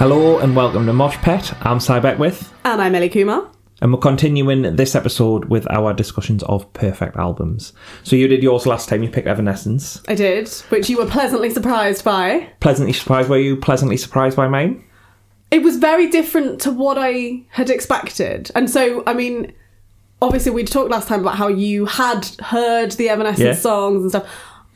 Hello and welcome to Mosh Pet. I'm Si Beckwith, And I'm Ellie Kumar. and we're continuing this episode with our discussions of perfect albums. So you did yours last time. You picked Evanescence. I did, which you were pleasantly surprised by. Pleasantly surprised. Were you pleasantly surprised by mine? It was very different to what I had expected. And so, I mean, obviously, we talked last time about how you had heard the Evanescence Yeah. songs and stuff.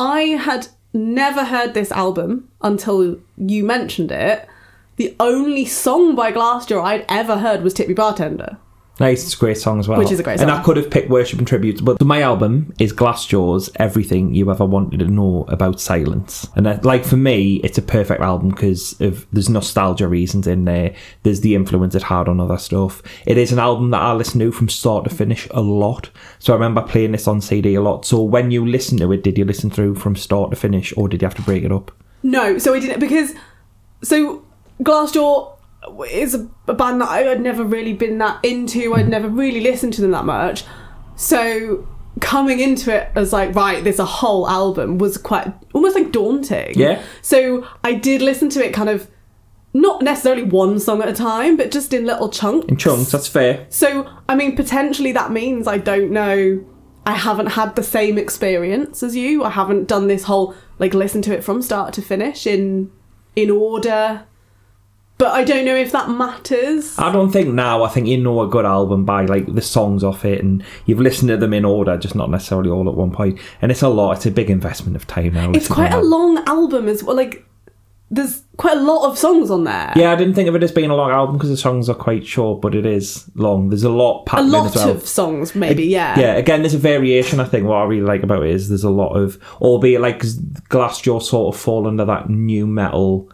I had never heard this album until you mentioned it. The only song by Glassjaw I'd ever heard was Tip Me Bartender. Nice, it's a great song as well. Which is a great song. And. I could have picked Worship and Tribute, but my album is Glassjaw's Everything You Ever Wanted to Know About Silence. And that, like for me, it's a perfect album because of there's nostalgia reasons in there. There's the influence it had on other stuff. It is an album that I listen to from start to finish a lot. So I remember playing this on CD a lot. So when you listen to it, did you listen through from start to finish, or did you have to break it up? No, so I didn't because so Glassjaw is a, a band that I had never really been that into. I'd never really listened to them that much. So coming into it as like right, there's a whole album was quite almost like daunting. Yeah. So I did listen to it kind of not necessarily one song at a time, but just in little chunks. In chunks, that's fair. So, I mean, potentially that means I don't know. I haven't had the same experience as you. I haven't done this whole like listen to it from start to finish in in order. But I don't know if that matters. I don't think now. I think you know a good album by like the songs off it, and you've listened to them in order, just not necessarily all at one point. And it's a lot. It's a big investment of time now. It's quite a long album as well. Like there's quite a lot of songs on there. Yeah, I didn't think of it as being a long album because the songs are quite short, but it is long. There's a lot a packed lot as well. of songs, maybe. Yeah. Yeah, again, there's a variation. I think what I really like about it is there's a lot of, albeit like Glassjaw sort of fall under that nu metal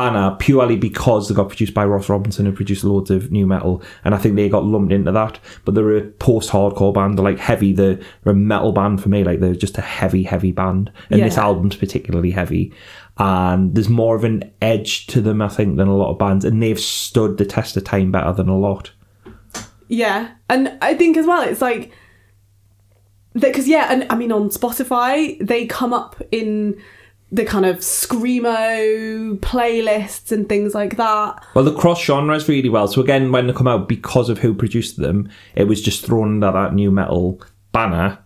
banner purely because they got produced by Ross Robinson who produced loads of nu metal, and I think they got lumped into that. But they're a post-hardcore band. They're like heavy. They're a metal band for me. Like they're just a heavy, heavy band, and this album's particularly heavy. And there's more of an edge to them, I think, than a lot of bands, and they've stood the test of time better than a lot. Yeah, and I think as well, it's like because yeah, and I mean on Spotify they come up in the kind of screamo playlists and things like that. Well, the cross genres really well. So again, when they come out, because of who produced them, it was just thrown under that nu metal banner.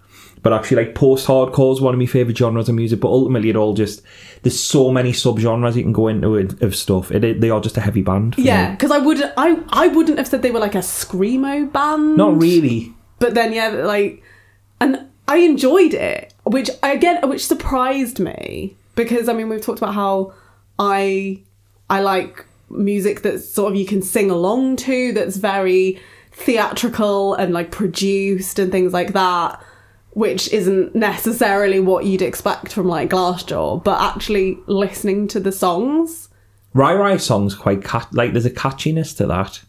But actually, like post-hardcore is one of my favorite genres of music. But ultimately, it all just there's so many sub-genres you can go into it, of stuff. It, they are just a heavy band. Yeah, because I would I I wouldn't have said they were like a screamo band. not really. but then yeah, like, and I enjoyed it, which again, which surprised me because I mean we've talked about how I I like music that's sort of you can sing along to, that's very theatrical and like produced and things like that, which isn't necessarily what you'd expect from like Glassjaw, but actually listening to the songs, Ry Ry songs quite cat like there's a catchiness to that.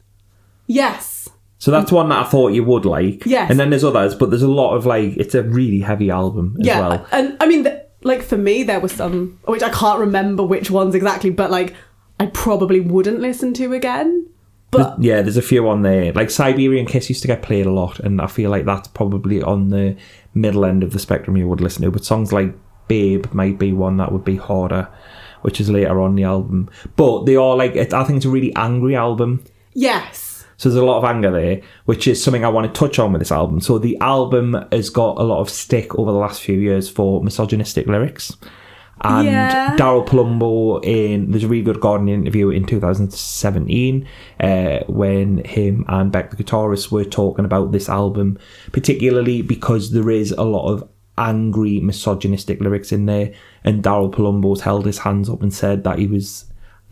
yes, So that's one that I thought you would like. Yes. And then there's others, but there's a lot of like it's a really heavy album as yeah, well. and I mean, like for me, there were some which I can't remember which ones exactly, but like I probably wouldn't listen to again. But Yeah, there's a few on there. Like Siberian Kiss used to get played a lot, and I feel like that's probably on the middle end of the spectrum you would listen to. But songs like Babe might be one that would be harder, which is later on the album. But they are like, it, I think it's a really angry album. yes, So there's a lot of anger there, which is something I want to touch on with this album. So the album has got a lot of stick over the last few years for misogynistic lyrics. And Yeah. Daryl Palumbo in there's a really good Guardian interview in 2017 uh, when him and Beck the guitarist were talking about this album, particularly because there is a lot of angry misogynistic lyrics in there. And Daryl Palumbo's held his hands up and said that he was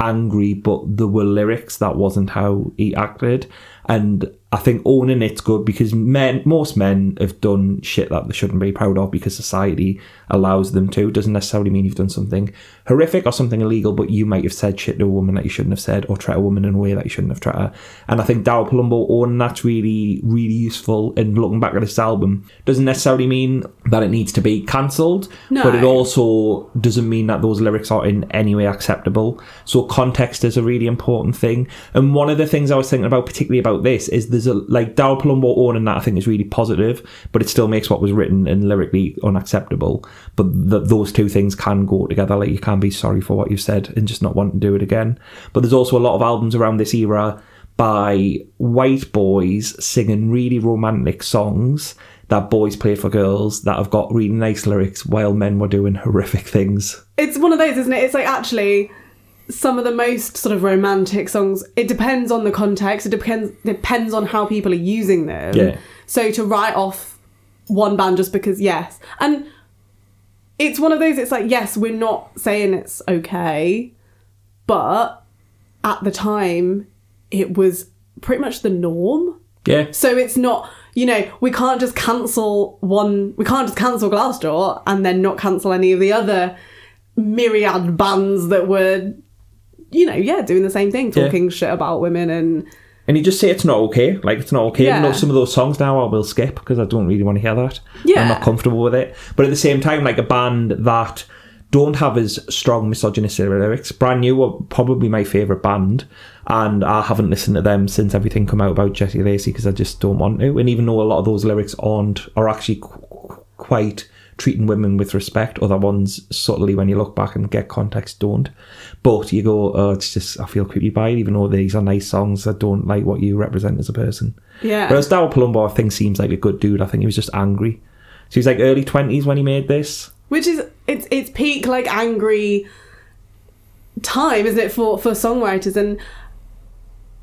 angry, but there were lyrics that wasn't how he acted. And I think owning it's good because men, most men have done shit that they shouldn't be proud of because society allows them to. It Doesn't necessarily mean you've done something horrific or something illegal, but you might have said shit to a woman that you shouldn't have said or treated a woman in a way that you shouldn't have treated her. And I think Daryl Palumbo owning that's really, really useful. And looking back at this album doesn't necessarily mean that it needs to be cancelled, but it also doesn't mean that those lyrics are in any way acceptable. So context is a really important thing. And one of the things I was thinking about, particularly about this, is there's there's a like Daryl Palumbo owning that I think is really positive, but it still makes what was written and lyrically unacceptable. But th those two things can go together. Like you can be sorry for what you've said and just not want to do it again. But there's also a lot of albums around this era by white boys singing really romantic songs that boys play for girls that have got really nice lyrics while men were doing horrific things. It's one of those, isn't it? It's like actually some of the most sort of romantic songs. It depends on the context. It depends depends on how people are using them. Yeah. So to write off one band just because yes, and it's one of those. It's like yes, we're not saying it's okay, but at the time it was pretty much the norm. Yeah. So it's not, you know, we can't just cancel one, we can't just cancel Glassjaw and then not cancel any of the other myriad bands that were, you know, yeah, doing the same thing, Yeah. talking shit about women and And you just say it's not okay. Like it's not okay. Yeah. Even though some of those songs now I will skip because I don't really want to hear that. Yeah. I'm not comfortable with it. But at the same time, like a band that don't have as strong misogynistic lyrics. Brand New were probably my favourite band, and I haven't listened to them since everything come out about Jesse Lacey because I just don't want to. And even though a lot of those lyrics aren't are actually qu- quite treating women with respect, other ones subtly when you look back and get context don't. But you go, oh, it's just I feel creepy by it, even though these are nice songs. I don't like what you represent as a person. yeah. Whereas Daryl Palumbo, I think, seems like a good dude. I think he was just angry. So he's like early twenties when he made this. Which is it's it's peak like angry time, isn't it, for for songwriters? And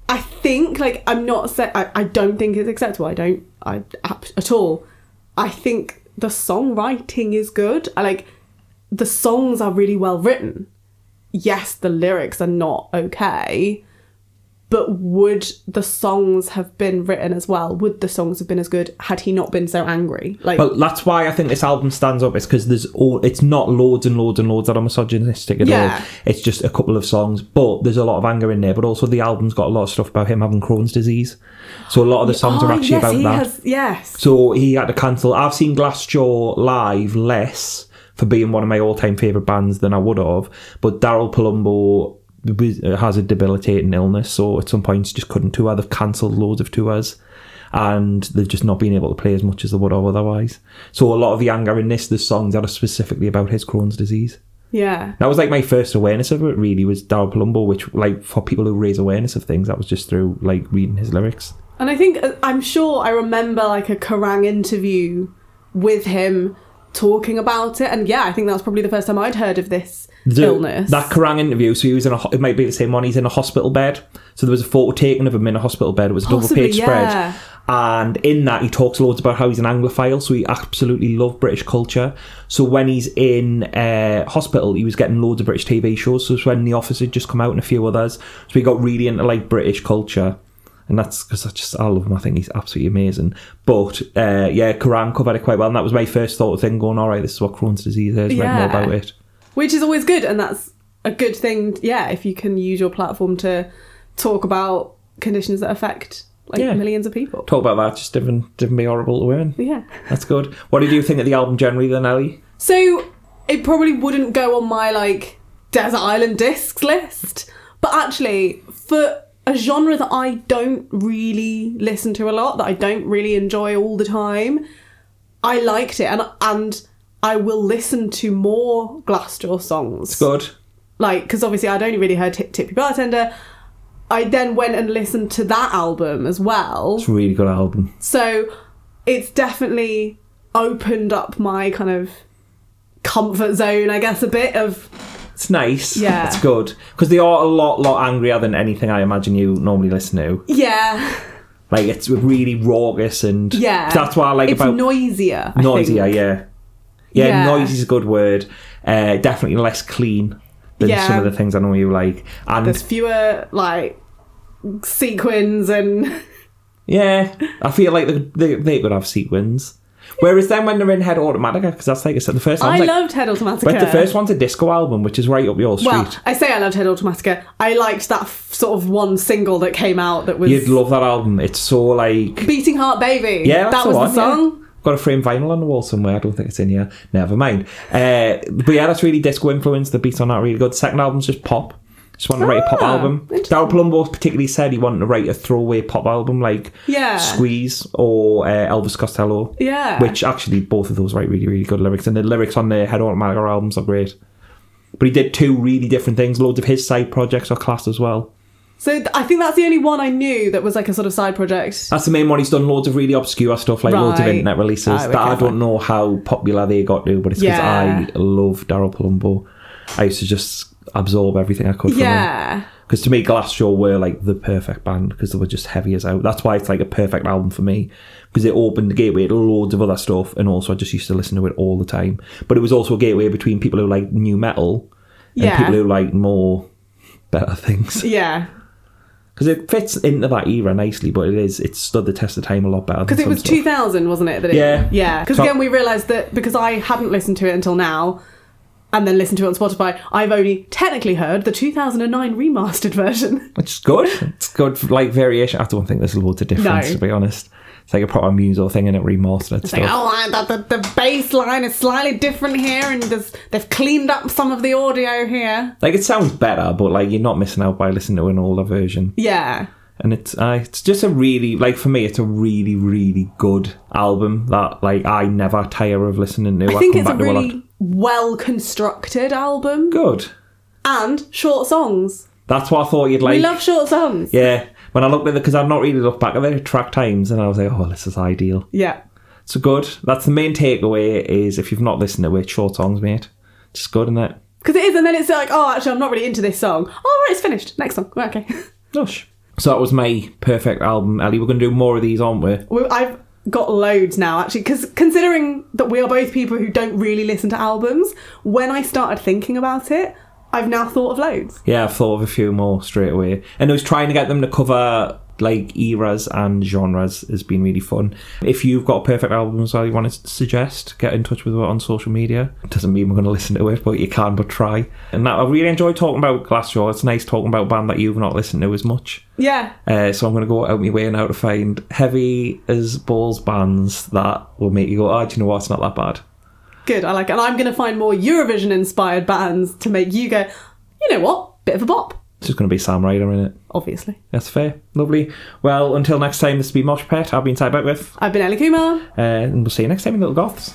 I think like I'm not say I, I don't think it's acceptable. I don't I at all. I think the songwriting is good. I like the songs are really well written. Yes, the lyrics are not okay. But would the songs have been written as well? Would the songs have been as good had he not been so angry? Like But that's why I think this album stands up. It's because there's all. It's not loads and loads and loads that are misogynistic at Yeah. all. It's just a couple of songs, but there's a lot of anger in there. But also the album's got a lot of stuff about him having Crohn's disease. So a lot of the songs are Oh, actually yes, about he that. Has, yes. So he had to cancel. I've seen Glassjaw live less for being one of my all-time favorite bands than I would have. But Daryl Palumbo has a debilitating illness, so at some points just couldn't tour. They've cancelled loads of tours, and they've just not been able to play as much as they would have otherwise. So a lot of the anger in this, the songs that are specifically about his Crohn's disease. Yeah. That was like my first awareness of it. Really, was Daryl Palumbo, which like for people who raise awareness of things, that was just through like reading his lyrics. And I think uh, I'm sure I remember like a Kerrang interview with him talking about it. And yeah, I think that was probably the first time I'd heard of this The- illness. That Kerrang interview, so he was in a. It might be the same one. He's in a hospital bed. So there was a photo taken of him in a hospital bed. It was a double page yeah. spread, and in that he talks loads about how he's an Anglophile. So he absolutely loved British culture. So when he's in uh, hospital, he was getting loads of British TV shows. So it's when The Office had just come out and a few others. So he got really into like British culture. And that's because I just I love him. I think he's absolutely amazing. But uh, yeah, Kerrang covered it quite well, and that was my first thought of thing. Going, all right, this is what Crohn's disease is. Read more about it. Which is always good. And that's a good thing. Yeah. If you can use your platform to talk about conditions that affect like Yeah. millions of people. talk about that, just didn't didn't be horrible to women. Yeah. That's good. What did you think of the album generally then, Ellie? So it probably wouldn't go on my like desert island discs list, but actually for a genre that I don't really listen to a lot, that I don't really enjoy all the time, I liked it, and and I will listen to more Glassjaw songs. It's Good. Like because obviously I'd only really heard Tip Tippy Bartender. I then went and listened to that album as well. It's a really good album. So it's definitely opened up my kind of comfort zone, I guess, a bit of It's nice. Yeah. It's good. Because they are a lot, lot angrier than anything I imagine you normally listen to. yeah, Like, it's really raucous and. yeah. That's why I like it's about. noisier. I noisier, think. yeah. yeah. Yeah. noisy is a good word. Uh, definitely less clean than Yeah. some of the things I know you like. And There's fewer like sequins and yeah, I feel like they, they, they could have sequins. Whereas then when they're in Head Automatica, because that's like I said, the first I like. loved Head Automatica. But the first one's a disco album, which is right up your street. well, I say I loved Head Automatica. I liked that f- sort of one single that came out that was You'd love that album. It's so like Beating Heart Baby. yeah, that was the, the song. yeah. Got a frame vinyl on the wall somewhere. I don't think it's in here. Never mind. Uh, but yeah, that's really disco influence. The beats on that are really good. Second album's just pop. Just wanted to write a pop Ah, album. interesting. Daryl Palumbo particularly said he wanted to write a throwaway pop album like Yeah. Squeeze or uh, Elvis Costello. Yeah. Which actually both of those write really, really good lyrics. And the lyrics on the Head Automatica albums are great. But he did two really different things. Loads of his side projects are classed as well. So th- I think that's the only one I knew that was like a sort of side project. That's the main one. He's done loads of really obscure stuff, like loads of Right. internet releases Oh, that I don't fine. know how popular they got to, but it's because Yeah. I love Daryl Palumbo. I used to just absorb everything I could from. Yeah. Because to me, Glassjaw were like the perfect band because they were just heavy as out. That's why it's like a perfect album for me because it opened the gateway to loads of other stuff, and also I just used to listen to it all the time. But it was also a gateway between people who like nu metal and Yeah. people who like more better things Yeah. because it fits into that era nicely. But it is it stood the test of time a lot better. Because it was 2000, wasn't it? That it Yeah. Yeah. Because So- again, we realised that because I hadn't listened to it until now and then listen to it on Spotify, I've only technically heard the 2009 remastered version. which is good. It's good for, like variation. I don't think there's loads of difference No. to be honest. It's like a proper musical thing and it remastered It's like, oh, I- the, the, the bass line is slightly different here and there's, they've cleaned up some of the audio here. Like it sounds better, but like you're not missing out by listening to an older version. Yeah. and it's uh, it's just a really like for me it's a really really good album that like I never tire of listening to. I think come it's a lot. really well constructed album good. and short songs. That's what I thought you'd like. we love short songs. yeah, when I looked at it because I've not really looked back at the track times and I was like, oh, this is ideal. Yeah. So good. That's the main takeaway is if you've not listened to it, short songs, mate. Just good, isn't it? Because it is, and then it's like, oh, actually, I'm not really into this song. Oh, right, it's finished. Next song. Okay. Gosh. So that was my perfect album, Ellie. We're going to do more of these, aren't we? We- I've got loads now, actually, because considering that we are both people who don't really listen to albums, when I started thinking about it, I've now thought of loads. Yeah, I've thought of a few more straight away. And I was trying to get them to cover like eras and genres has been really fun. If you've got a perfect album as well you want to suggest, get in touch with us on social media. Doesn't mean we're going to listen to it, but you can but try. And that, I really enjoy talking about Glassjaw. It's nice talking about a band that you've not listened to as much. Yeah. Uh, so I'm going to go out my way now to find heavy as balls bands that will make you go, oh, do you know what? It's not that bad. Good, I like it. And I'm going to find more Eurovision inspired bands to make you go, you know what? Bit of a bop, It's just going to be Sam Ryder in it. obviously. That's fair. Lovely. Well, until next time, this has been Mosh Pet. I've been Si Beckwith. I've been Ellie Kumar. Uh, and we'll see you next time in Little Goths.